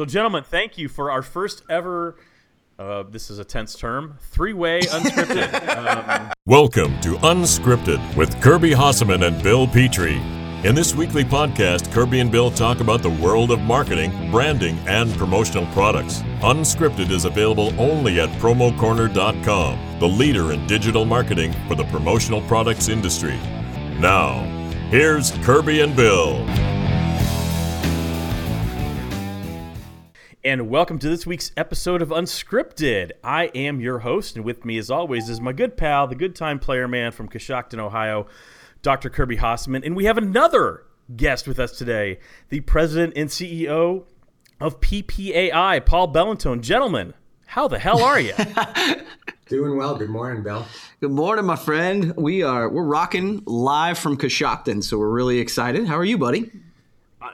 So, gentlemen, thank you for our first ever. Uh, this is a tense term. Three-way unscripted. um, Welcome to Unscripted with Kirby Hasseman and Bill Petrie. In this weekly podcast, Kirby and Bill talk about the world of marketing, branding, and promotional products. Unscripted is available only at promocorner.com, the leader in digital marketing for the promotional products industry. Now, here's Kirby and Bill. And welcome to this week's episode of Unscripted. I am your host, and with me, as always, is my good pal, the good time player man from Coshocton, Ohio, Dr. Kirby Hasseman. And we have another guest with us today, the president and CEO of PPAI, Paul Bellantone. Gentlemen, how the hell are you? Doing well. Good morning, Bill. Good morning, my friend. We are we're rocking live from Coshocton, so we're really excited. How are you, buddy?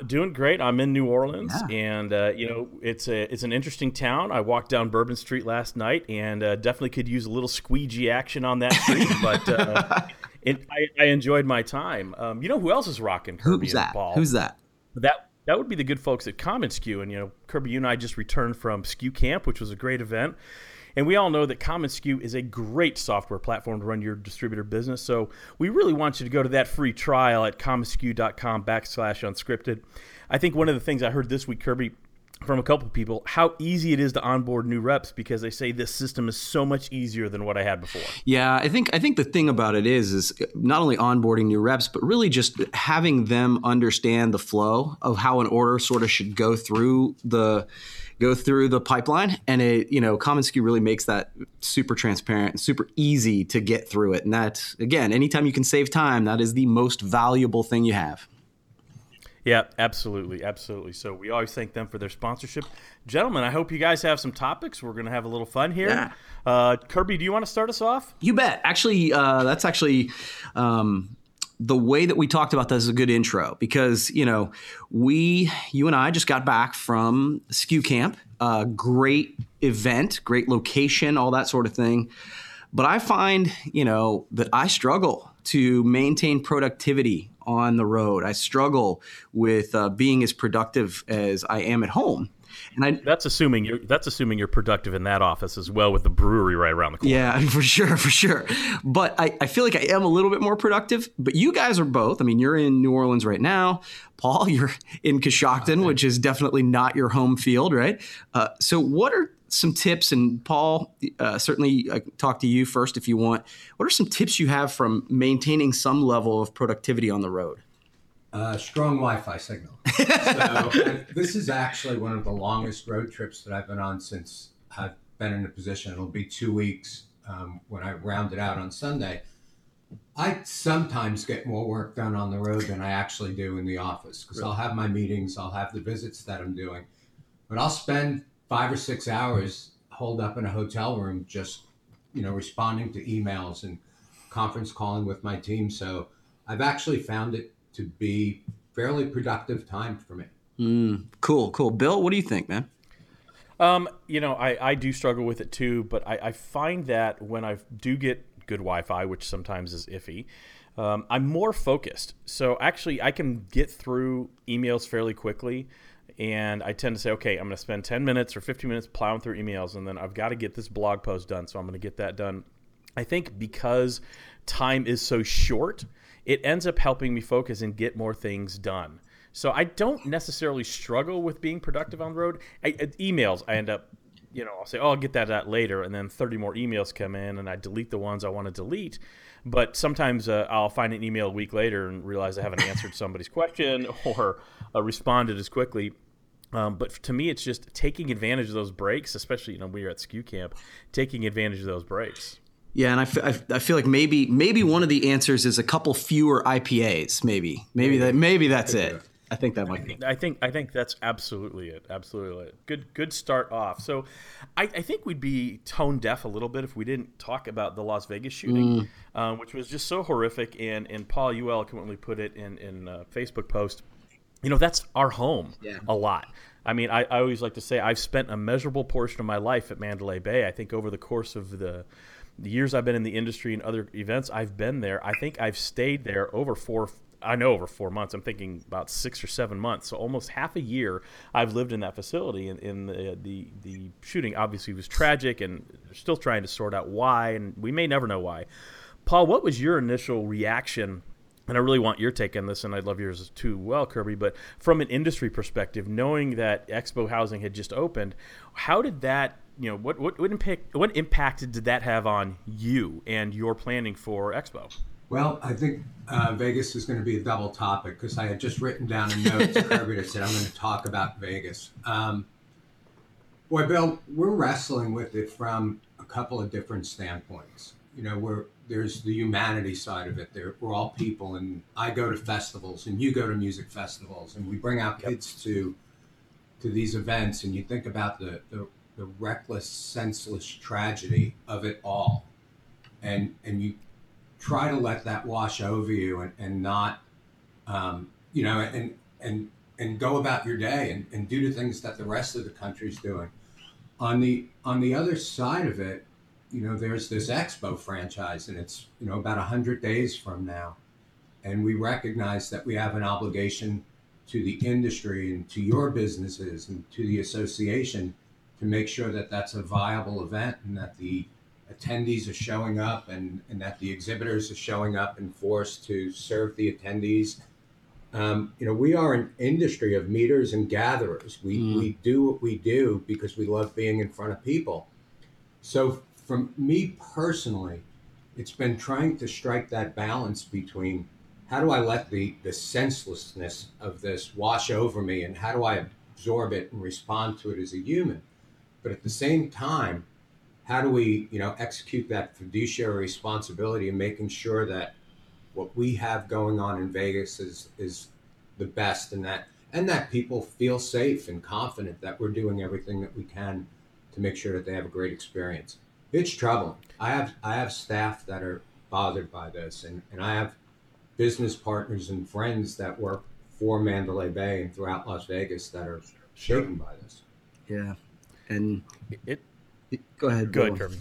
Doing great. I'm in New Orleans, yeah. and uh, you know it's a it's an interesting town. I walked down Bourbon Street last night, and uh, definitely could use a little squeegee action on that street. but uh, it, I, I, enjoyed my time. Um, you know who else is rocking? Kirby Who's that? Paul? Who's that? That that would be the good folks at commonsku. And you know, Kirby, you and I just returned from SKU Camp, which was a great event. And we all know that commonsku is a great software platform to run your distributor business. So we really want you to go to that free trial at commonsku.com backslash unscripted. I think one of the things I heard this week, Kirby, from a couple people how easy it is to onboard new reps because they say this system is so much easier than what I had before. Yeah, I think I think the thing about it is is not only onboarding new reps but really just having them understand the flow of how an order sort of should go through the go through the pipeline and it you know commonsku really makes that super transparent and super easy to get through it and that again anytime you can save time that is the most valuable thing you have yeah, absolutely, absolutely. So we always thank them for their sponsorship, gentlemen. I hope you guys have some topics. We're going to have a little fun here. Yeah. Uh, Kirby, do you want to start us off? You bet. Actually, uh, that's actually um, the way that we talked about this is a good intro because you know we you and i just got back from SKU camp uh, great event great location all that sort of thing. But i find you know that i struggle to maintain productivity on the road. I struggle with uh, being as productive as i am at home and I, that's assuming you're that's assuming you're productive in that office as well with the brewery right around the corner. Yeah, for sure, for sure. But I, I feel like I am a little bit more productive. But you guys are both. I mean, you're in New Orleans right now. Paul, you're in Coshocton, which is definitely not your home field, right? Uh, so, what are some tips? And Paul, uh, certainly I talk to you first if you want. What are some tips you have from maintaining some level of productivity on the road? Uh, strong Wi-Fi signal. so this is actually one of the longest road trips that I've been on since I've been in a position. It'll be two weeks um, when I round it out on Sunday. I sometimes get more work done on the road than I actually do in the office because really? I'll have my meetings, I'll have the visits that I'm doing, but I'll spend five or six hours holed up in a hotel room just you know responding to emails and conference calling with my team. So I've actually found it to be fairly productive time for me. Mm, cool, cool. Bill, what do you think, man? Um, you know, I, I do struggle with it too, but I, I find that when I do get good Wi-Fi, which sometimes is iffy, um, I'm more focused. So actually, I can get through emails fairly quickly, and I tend to say, okay, I'm going to spend 10 minutes or 15 minutes plowing through emails, and then I've got to get this blog post done, so I'm going to get that done. I think because time is so short it ends up helping me focus and get more things done. So I don't necessarily struggle with being productive on the road. I, emails, I end up, you know, I'll say, oh, I'll get that out later, and then 30 more emails come in, and I delete the ones I want to delete. But sometimes uh, I'll find an email a week later and realize I haven't answered somebody's question or uh, responded as quickly. Um, but to me, it's just taking advantage of those breaks, especially you know when you're at SKU camp, taking advantage of those breaks. Yeah, and I, f- I feel like maybe maybe one of the answers is a couple fewer IPAs. Maybe maybe that maybe that's it. I think that might be. I think I think that's absolutely it. Absolutely it. Good good start off. So, I, I think we'd be tone deaf a little bit if we didn't talk about the Las Vegas shooting, mm. um, which was just so horrific. And and Paul, you eloquently put it in in a Facebook post. You know that's our home yeah. a lot. I mean, I, I always like to say I've spent a measurable portion of my life at Mandalay Bay. I think over the course of the the years I've been in the industry and other events I've been there, I think I've stayed there over four I know over four months. I'm thinking about six or seven months. So almost half a year I've lived in that facility. And, and the, the the shooting obviously was tragic, and still trying to sort out why, and we may never know why. Paul, what was your initial reaction? And I really want your take on this, and I'd love yours too, well, Kirby. But from an industry perspective, knowing that Expo Housing had just opened, how did that you know what what what impact what impact did that have on you and your planning for Expo? Well, I think uh, Vegas is going to be a double topic because I had just written down a note to Kirby that said I'm going to talk about Vegas. Um, boy, Bill, we're wrestling with it from a couple of different standpoints. You know, we're there's the humanity side of it. There, we're all people, and I go to festivals, and you go to music festivals, and we bring our kids to to these events, and you think about the, the the reckless, senseless tragedy of it all, and and you try to let that wash over you and, and not, um, you know, and and and go about your day and, and do the things that the rest of the country's doing. On the on the other side of it, you know, there's this Expo franchise, and it's you know about hundred days from now, and we recognize that we have an obligation to the industry and to your businesses and to the association to make sure that that's a viable event and that the attendees are showing up and, and that the exhibitors are showing up in force to serve the attendees. Um, you know, we are an industry of meters and gatherers. We, mm. we do what we do because we love being in front of people. So, from me personally, it's been trying to strike that balance between how do I let the, the senselessness of this wash over me and how do I absorb it and respond to it as a human? But at the same time, how do we, you know, execute that fiduciary responsibility and making sure that what we have going on in Vegas is is the best and that and that people feel safe and confident that we're doing everything that we can to make sure that they have a great experience. It's troubling. I have I have staff that are bothered by this and, and I have business partners and friends that work for Mandalay Bay and throughout Las Vegas that are shaken by this. Yeah and it. it go ahead. Go ahead, Kirby.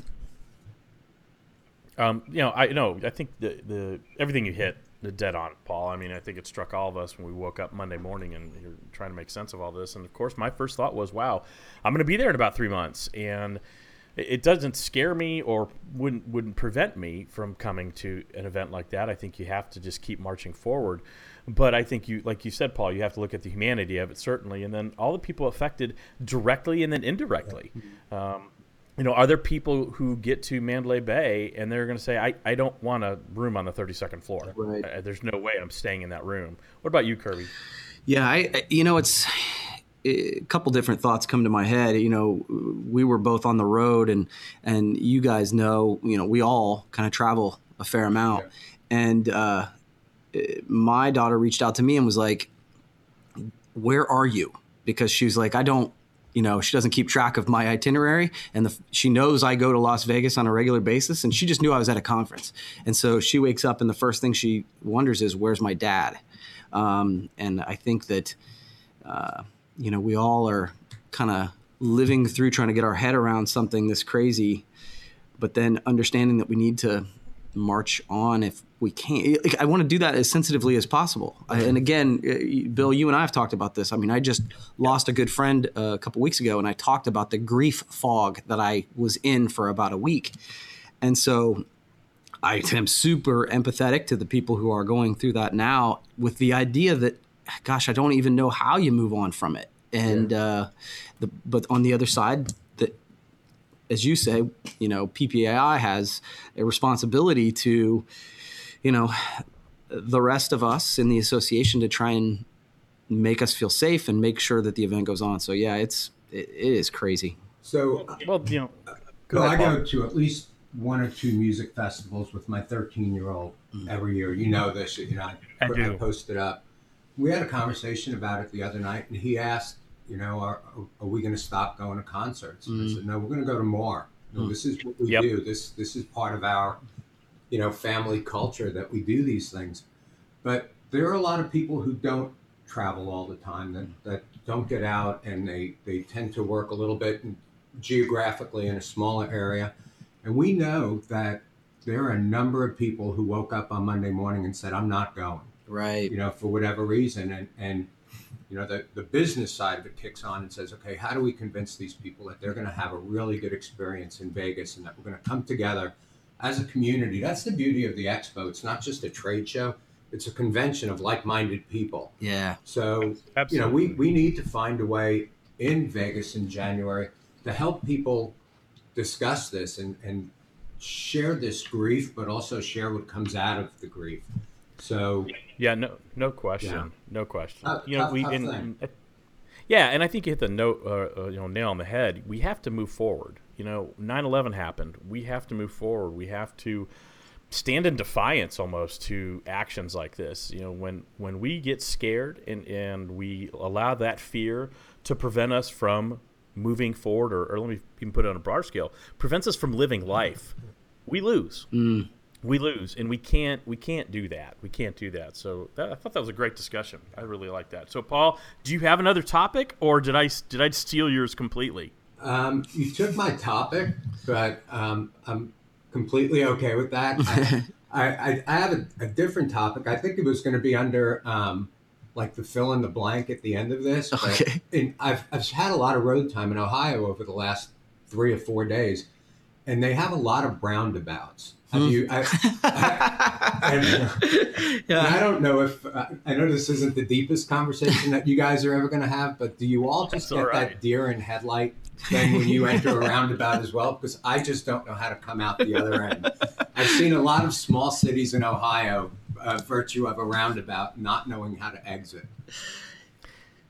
Um, you know, I know. I think the the everything you hit the dead on, Paul. I mean, I think it struck all of us when we woke up Monday morning and you're trying to make sense of all this. And of course, my first thought was, "Wow, I'm going to be there in about three months," and it doesn't scare me or wouldn't wouldn't prevent me from coming to an event like that. I think you have to just keep marching forward. But I think you, like you said, Paul, you have to look at the humanity of it certainly, and then all the people affected directly and then indirectly. Um, you know, are there people who get to Mandalay Bay and they're going to say, I, I don't want a room on the 32nd floor. Right. There's no way I'm staying in that room. What about you, Kirby? Yeah, I, you know, it's a couple different thoughts come to my head. You know, we were both on the road, and and you guys know, you know, we all kind of travel a fair amount, yeah. and uh, my daughter reached out to me and was like, "Where are you?" Because she was like, "I don't." You know, she doesn't keep track of my itinerary, and the, she knows I go to Las Vegas on a regular basis. And she just knew I was at a conference, and so she wakes up, and the first thing she wonders is, "Where's my dad?" Um, and I think that uh, you know, we all are kind of living through trying to get our head around something this crazy, but then understanding that we need to march on if we can. I want to do that as sensitively as possible. And again, uh, Bill, you and I have talked about this. I mean, I just lost a good friend a couple weeks ago, and I talked about the grief fog that I was in for about a week. And so I am super empathetic to the people who are going through that now with the idea that gosh, I don't even know how you move on from it. And yeah. uh, the, but on the other side, that as you say, you know, PPAI has a responsibility to, you know, the rest of us in the association to try and make us feel safe and make sure that the event goes on. So yeah, it's it, it is crazy. So well, you know, go I go to at least one or two music festivals with my 13 year old mm. every year. You know this. You know, I, I, I posted up we had a conversation about it the other night, and he asked, you know, are, are we going to stop going to concerts? Mm. I said, no, we're going to go to more. You know, mm. This is what we yep. do. This this is part of our, you know, family culture that we do these things. But there are a lot of people who don't travel all the time that, that don't get out and they, they tend to work a little bit geographically in a smaller area. And we know that there are a number of people who woke up on Monday morning and said, I'm not going Right. You know, for whatever reason, and and you know the the business side of it kicks on and says, okay, how do we convince these people that they're going to have a really good experience in Vegas and that we're going to come together as a community? That's the beauty of the expo. It's not just a trade show; it's a convention of like-minded people. Yeah. So Absolutely. you know, we we need to find a way in Vegas in January to help people discuss this and and share this grief, but also share what comes out of the grief. So Yeah, no, no question, Yeah. no question. Tough- you know, tough- we tough and, yeah, and I think you hit the note, uh, uh, you know, nail on the head. We have to move forward. You know, 9/11 happened. We have to move forward. We have to stand in defiance almost to actions like this. You know, when when we get scared and and we allow that fear to prevent us from moving forward, or, or let me even put it on a broader scale, prevents us from living life, we lose we lose and we can't we can't do that we can't do that so that, i thought that was a great discussion i really like that so paul do you have another topic or did i did i steal yours completely um, you took my topic, but um, I'm completely okay with that. I, I, I, have a, a different topic. I think it was going to be under um, like the fill in the blank at the end of this. But Okay. in, I've, I've had a lot of road time in Ohio over the last three or four days, and they have a lot of roundabouts. Have you? I, I, and, and I don't know if uh, I know this isn't the deepest conversation that you guys are ever going to have, but do you all just That's get right. that deer in headlight thing when you enter a roundabout as well? Because I just don't know how to come out the other end. I've seen a lot of small cities in Ohio, uh, virtue of a roundabout, not knowing how to exit.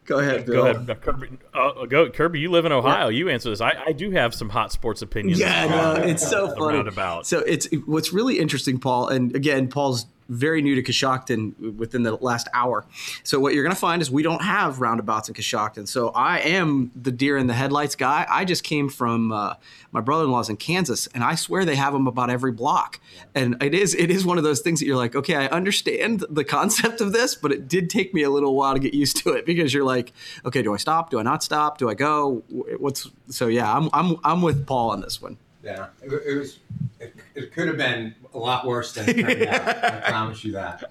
Go ahead, go ahead kirby uh, go kirby you live in ohio. You answer this. I, I do have some hot sports opinions Yeah, no, it's so funny. roundabout. So it's what's really interesting, Paul, and again, Paul's very new to Coshocton within the last hour. So what you're going to find is we don't have roundabouts in Coshocton. So I am the deer in the headlights guy. I just came from uh, my brother-in-law's in Kansas, and I swear they have them about every block. And it is it is one of those things that you're like, okay, I understand the concept of this, but it did take me a little while to get used to it because you're like, okay, do I stop? Do I not stop? Do I go? What's so? Yeah, I'm I'm I'm with Paul on this one. Yeah, it, it was. It, it could have been a lot worse than it turned out. I promise you that.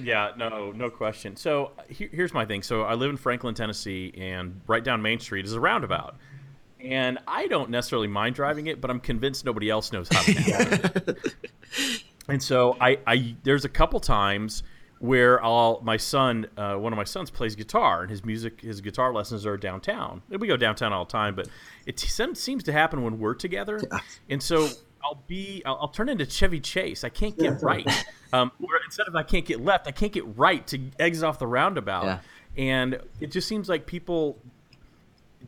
Yeah, no, no question. So here, here's my thing. So I live in Franklin, Tennessee, and right down Main Street is a roundabout. And I don't necessarily mind driving it, but I'm convinced nobody else knows how to handle it. And so I, I, there's a couple times where I'll, my son, uh, one of my sons plays guitar, and his music, his guitar lessons are downtown. And we go downtown all the time, but it sem- seems to happen when we're together. And so I'll be, I'll, I'll turn into Chevy Chase. I can't get right. Um, where instead of I can't get left, I can't get right to exit off the roundabout. Yeah. And it just seems like people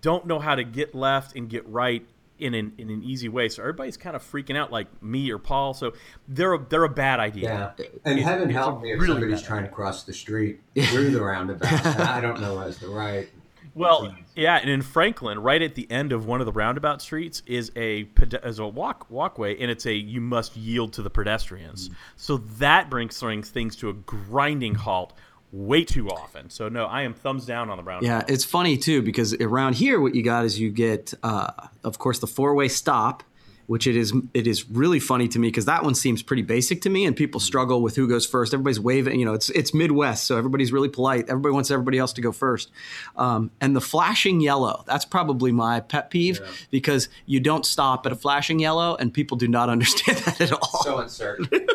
don't know how to get left and get right in an, in an easy way. So everybody's kind of freaking out, like me or Paul. So they're a, they're a bad idea. Yeah, and It- heaven help me if really somebody's bad trying to cross the street through the roundabout. I don't know as the right. Well, yeah, and in Franklin, right at the end of one of the roundabout streets is a is a walk walkway, and it's a you must yield to the pedestrians. So that brings brings things to a grinding halt way too often. So no, I am thumbs down on the roundabout. Yeah, it's funny too because around here, what you got is you get, uh, of course, the four-way stop, which it is it is really funny to me because that one seems pretty basic to me, and people struggle with who goes first. Everybody's waving, you know, it's it's Midwest, so everybody's really polite. Everybody wants everybody else to go first, um, and the flashing yellow. That's probably my pet peeve because you don't stop at a flashing yellow, and people do not understand that at all. So uncertain.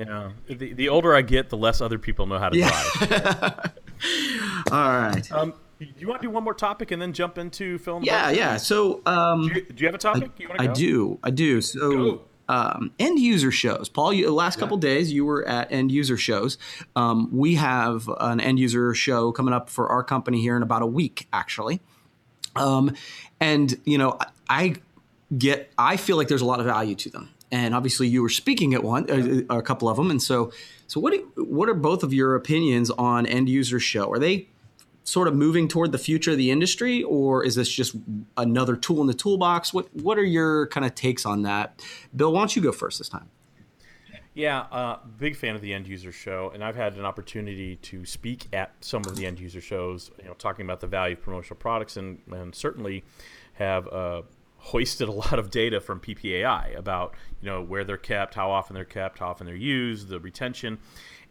Yeah. The, the older I get, the less other people know how to drive. all right. Um, do you want to do one more topic and then jump into film? Yeah, yeah. So. Um, Do you, do you have a topic? you wanna I do. I do. So, um, end user shows. Paul, you, the last couple days you were at end user shows. Um, we have an end user show coming up for our company here in about a week, actually. Um, and you know, I, I get. I feel like there's a lot of value to them. And obviously, you were speaking at one, uh, a couple of them. And so, so what? Do, what are both of your opinions on end user show? Are they sort of moving toward the future of the industry, or is this just another tool in the toolbox? What What are your kind of takes on that? Bill, why don't you go first this time? Yeah, uh, big fan of the end user show, and I've had an opportunity to speak at some of the end user shows, you know, talking about the value of promotional products, and, and certainly have uh, hoisted a lot of data from PPAI about you know where they're kept, how often they're kept, how often they're used, the retention,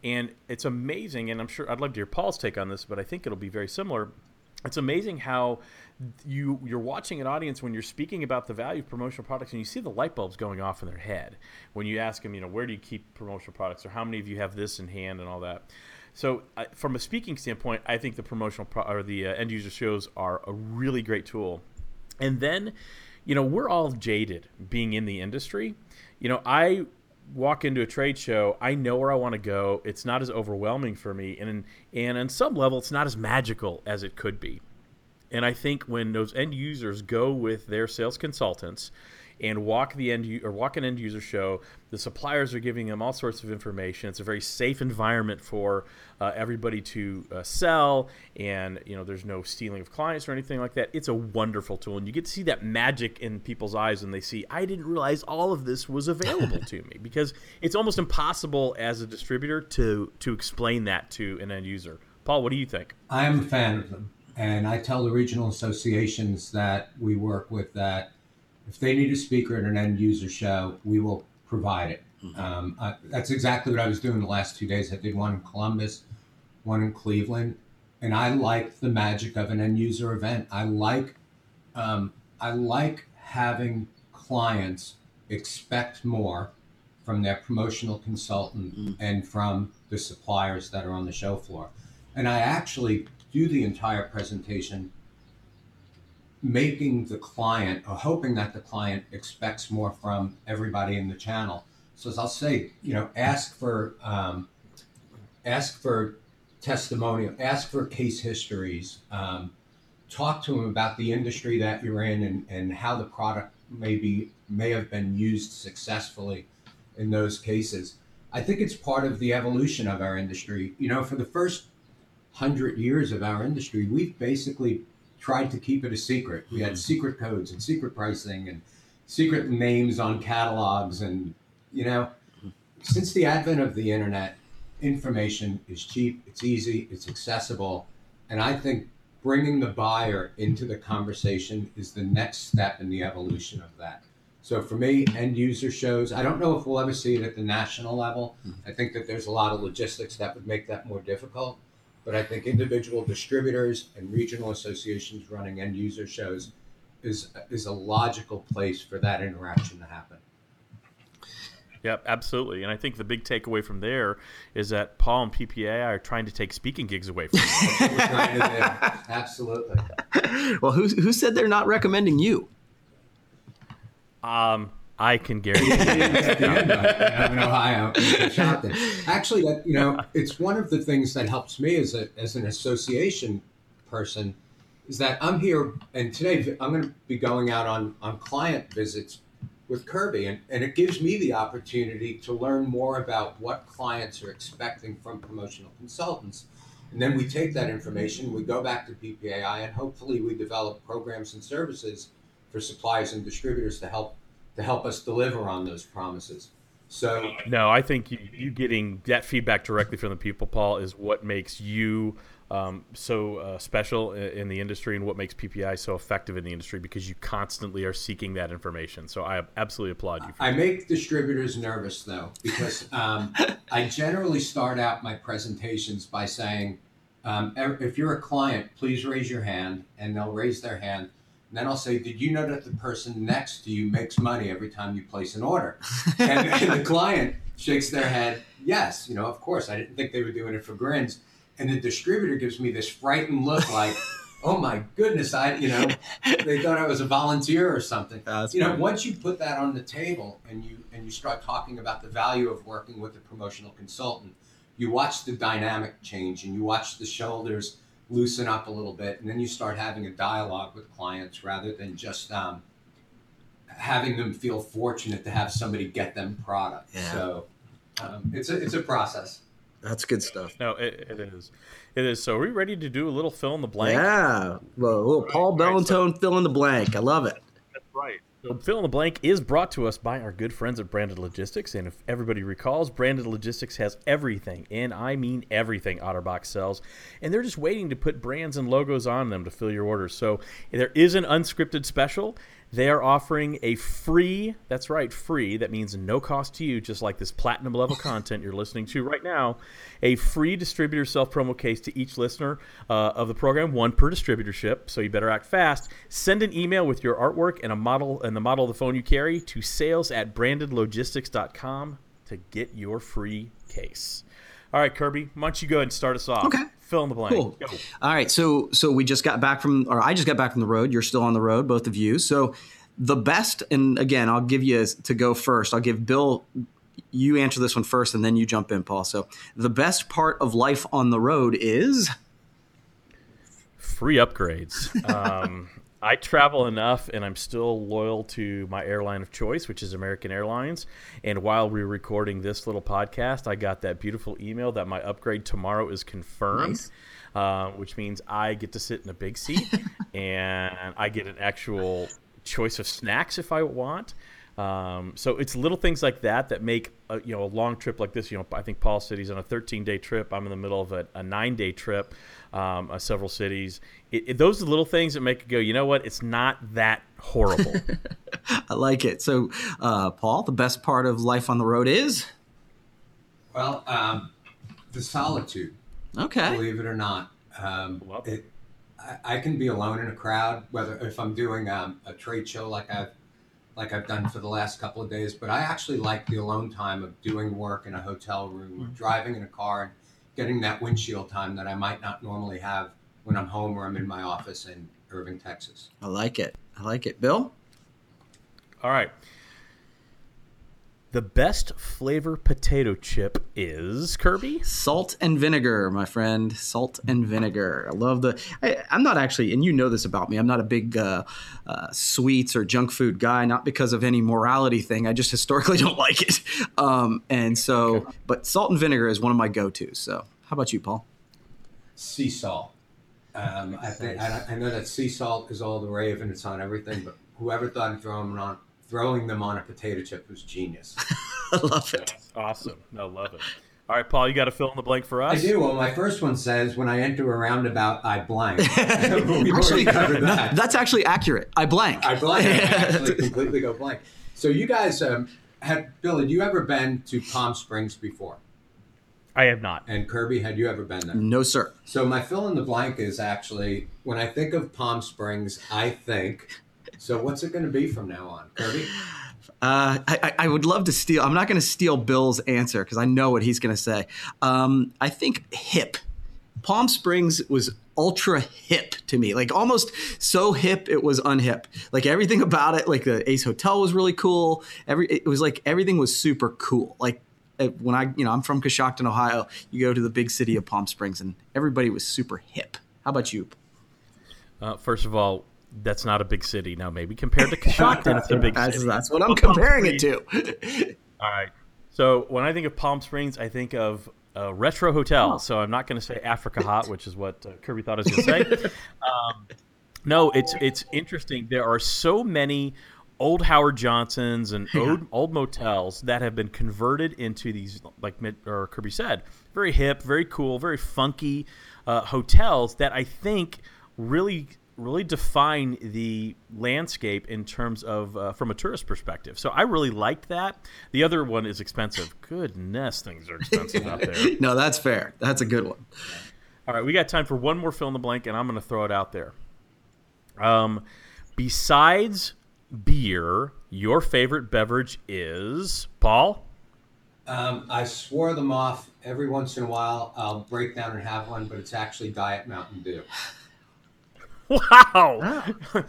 And it's amazing, and I'm sure I'd love to hear Paul's take on this, but I think it'll be very similar. It's amazing how you you're watching an audience when you're speaking about the value of promotional products and you see the light bulbs going off in their head when you ask them, you know, where do you keep promotional products or how many of you have this in hand and all that. So, uh, from a speaking standpoint, I think the promotional pro- or the uh, end user shows are a really great tool. And then, you know, we're all jaded being in the industry. You know, I walk into a trade show, I know where I want to go. It's not as overwhelming for me, and and on some level, it's not as magical as it could be. And I think when those end users go with their sales consultants and walk the end or walk an end user show. The suppliers are giving them all sorts of information. It's a very safe environment for uh, everybody to uh, sell, and you know there's no stealing of clients or anything like that. It's a wonderful tool, and you get to see that magic in people's eyes when they see I didn't realize all of this was available to me because it's almost impossible as a distributor to to explain that to an end user. Paul, what do you think? I am a fan of them. And I tell the regional associations that we work with that if they need a speaker at an end user show, we will provide it. Mm-hmm. Um, I, that's exactly what I was doing the last two days. I did one in Columbus, one in Cleveland, and I like the magic of an end user event. I like, um, I like having clients expect more from their promotional consultant mm-hmm. and from the suppliers that are on the show floor. And I actually do the entire presentation making the client or hoping that the client expects more from everybody in the channel. So as I'll say, you know, ask for um, ask for testimonial, ask for case histories, um, talk to them about the industry that you're in and, and how the product may be may have been used successfully in those cases. I think it's part of the evolution of our industry. You know, for the first hundred years of our industry, we've basically tried to keep it a secret. We had mm-hmm. secret codes and secret pricing and secret names on catalogs. And, you know, since the advent of the internet, information is cheap, it's easy, it's accessible. And I think bringing the buyer into the conversation is the next step in the evolution of that. So for me, end user shows, I don't know if we'll ever see it at the national level. Mm-hmm. I think that there's a lot of logistics that would make that more difficult. But I think individual distributors and regional associations running end user shows is is a logical place for that interaction to happen. Yep, absolutely. And I think the big takeaway from there is that Paul and PPA are trying to take speaking gigs away from you. Absolutely. Well, who, who said they're not recommending you? Um, I can guarantee. I'm in Ohio, Actually, that you know, it's one of the things that helps me as a as an association person is that I'm here, and today I'm going to be going out on on client visits with Kirby, and, and it gives me the opportunity to learn more about what clients are expecting from promotional consultants. And then we take that information, we go back to PPAI, and hopefully we develop programs and services for suppliers and distributors to help to help us deliver on those promises. So no, I think you, you getting that feedback directly from the people, Paul, is what makes you um, so uh, special in the industry and what makes PPI so effective in the industry because you constantly are seeking that information. So I absolutely applaud you. I that. I make distributors nervous though because um, I generally start out my presentations by saying, um, if you're a client, please raise your hand, and they'll raise their hand and then I'll say, Did you know that the person next to you makes money every time you place an order? and, and, the client shakes their head, Yes, you know, of course. I didn't think they were doing it for grins. And the distributor gives me this frightened look like, Oh my goodness, I, you know, they thought I was a volunteer or something. That's you know, funny. once you put that on the table and you and you start talking about the value of working with a promotional consultant, you watch the dynamic change and you watch the shoulders loosen up a little bit, and then you start having a dialogue with clients rather than just um, having them feel fortunate to have somebody get them product. Yeah. So um, it's a it's a process. That's good stuff. No, it, it is. It is. So are we ready to do a little fill in the blank? Yeah. Well, a little Paul right, Bellantone right, so, fill in the blank. I love it. That's right. So fill in the blank is brought to us by our good friends at Branded Logistics, and if everybody recalls, Branded Logistics has everything, and I mean everything OtterBox sells, and they're just waiting to put brands and logos on them to fill your orders. So there is an unscripted special they are offering a free, that's right, free, that means no cost to you, just like this platinum level content you're listening to right now, a free distributor self promo case to each listener uh, of the program, one per distributorship, so you better act fast. Send an email with your artwork and a model and the model of the phone you carry to sales at brandedlogistics.com to get your free case. All right, Kirby, why don't you go ahead and start us off? Okay. Fill in the blank. Cool. Go. All right. So so we just got back from, or I just got back from the road. You're still on the road, both of you. So the best, and again, I'll give you to go first. I'll give Bill. You answer this one first, and then you jump in, Paul. So the best part of life on the road is free upgrades. Um, I travel enough, and I'm still loyal to my airline of choice, which is American Airlines. And while we're recording this little podcast, I got that beautiful email that my upgrade tomorrow is confirmed, Nice. uh, which means I get to sit in a big seat and I get an actual choice of snacks if I want. Um, so it's little things like that that make a, you know a long trip like this. You know, I think Paul said he's on a 13 day trip. I'm in the middle of a, a nine day trip, um, uh, several cities. It, it, those are the little things that make it go. You know what? It's not that horrible. I like it. So uh, Paul, the best part of life on the road is Well, um, the solitude, okay. believe it or not. Um, Love it. it, I, I can be alone in a crowd, whether if I'm doing um, a trade show like I've like I've done for the last couple of days. But I actually like the alone time of doing work in a hotel room, or driving in a car, and getting that windshield time that I might not normally have when I'm home or I'm in my office in Irving, Texas. I like it. I like it. Bill. All right. The best flavor potato chip is Kirby. Salt and vinegar, my friend. Salt and vinegar. I love the. I, I'm not actually, and you know this about me. I'm not a big uh, uh, sweets or junk food guy. Not because of any morality thing. I just historically don't like it. Um, and so, but salt and vinegar is one of my go-tos. So, how about you, Paul? Sea salt. Um, I think I, I know that sea salt is all the rave and it's on everything, but whoever thought of throwing them on throwing them on a potato chip was genius. I love it. Awesome. I love it. All right, Paul, you got to fill in the blank for us. I do. Well, my first one says, "When I enter a roundabout, I blank." We've Actually, already covered no, that. that's actually accurate. I blank. I blank. I actually completely go blank. So you guys um, had Bill? Had you ever been to Palm Springs before? I have not. And Kirby, had you ever been there? no, sir. So my fill in the blank is actually when I think of Palm Springs, I think. So what's it going to be from now on, Kirby? Uh, I, I- I would love to steal. I'm not going to steal Bill's answer because I know what he's going to say. Um, I think hip. Palm Springs was ultra hip to me, like almost so hip it was unhip. Like everything about it, like the Ace Hotel was really cool. Every it was like everything was super cool. Like uh, when I, you know, I'm from Coshocton, Ohio. You go to the big city of Palm Springs, and everybody was super hip. How about you? Uh, first of all, that's not a big city. Now, maybe compared to Coshocton, it's a big That's, city. that's what I'm comparing it to. All right. So when I think of Palm Springs, I think of a retro hotel. So I'm not going to say Africa Hot, which is what uh, Kirby thought I was going to say. um, no, it's it's interesting. There are so many old Howard Johnsons and old, old motels that have been converted into these, like Mid- or Kirby said, very hip, very cool, very funky uh, hotels that I think really really define the landscape in terms of uh, from a tourist perspective. So I really liked that. The other one is expensive. Goodness, things are expensive out there. no, that's fair. That's a good one. All right, we got time for one more fill in the blank, and I'm going to throw it out there. Um, besides beer, your favorite beverage is Paul. Um, I swore them off every once in a while. I'll break down and have one, but it's actually Diet Mountain Dew. Wow,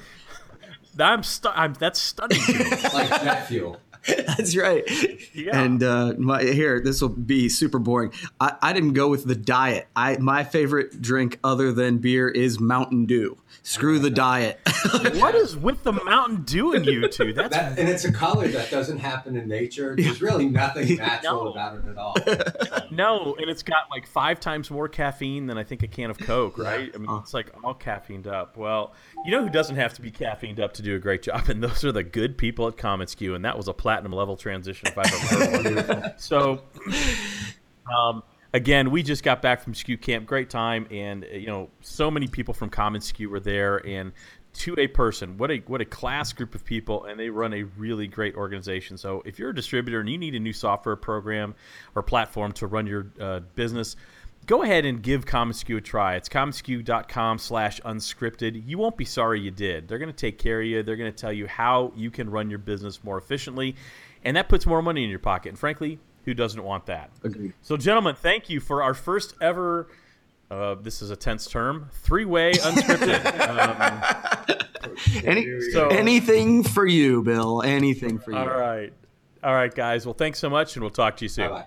I'm, stu- I'm that's stunning. to like jet fuel. That's right. Yeah. And uh, my, here, this will be super boring. I, I didn't go with the diet. I my favorite drink other than beer is Mountain Dew. Screw the diet. what is with the Mountain Dew in you two? That's That, and it's a color that doesn't happen in nature. There's really nothing natural No. about it at all. No, and it's got like five times more caffeine than I think a can of Coke, right? I mean, it's like all caffeined up. Well, you know who doesn't have to be caffeined up to do a great job, and those are the good people at commonsku, and that was a platinum level transition if I've ever heard one. So, um, again, we just got back from SKU Camp, great time, and uh, you know, so many people from commonsku were there, and to a person. What a what a class group of people, and they run a really great organization. So if you're a distributor and you need a new software program or platform to run your uh, business, go ahead and give commonsku a try. It's commonsku.com slash unscripted. You won't be sorry you did. They're going to take care of you. They're going to tell you how you can run your business more efficiently, and that puts more money in your pocket. And frankly, who doesn't want that? Agreed. So, gentlemen, thank you for our first ever. Uh, this is a tense term. Three-way unscripted. um, Any, So- anything for you, Bill. Anything for you. all right, all right, guys. Well, thanks so much, and we'll talk to you soon. Bye-bye.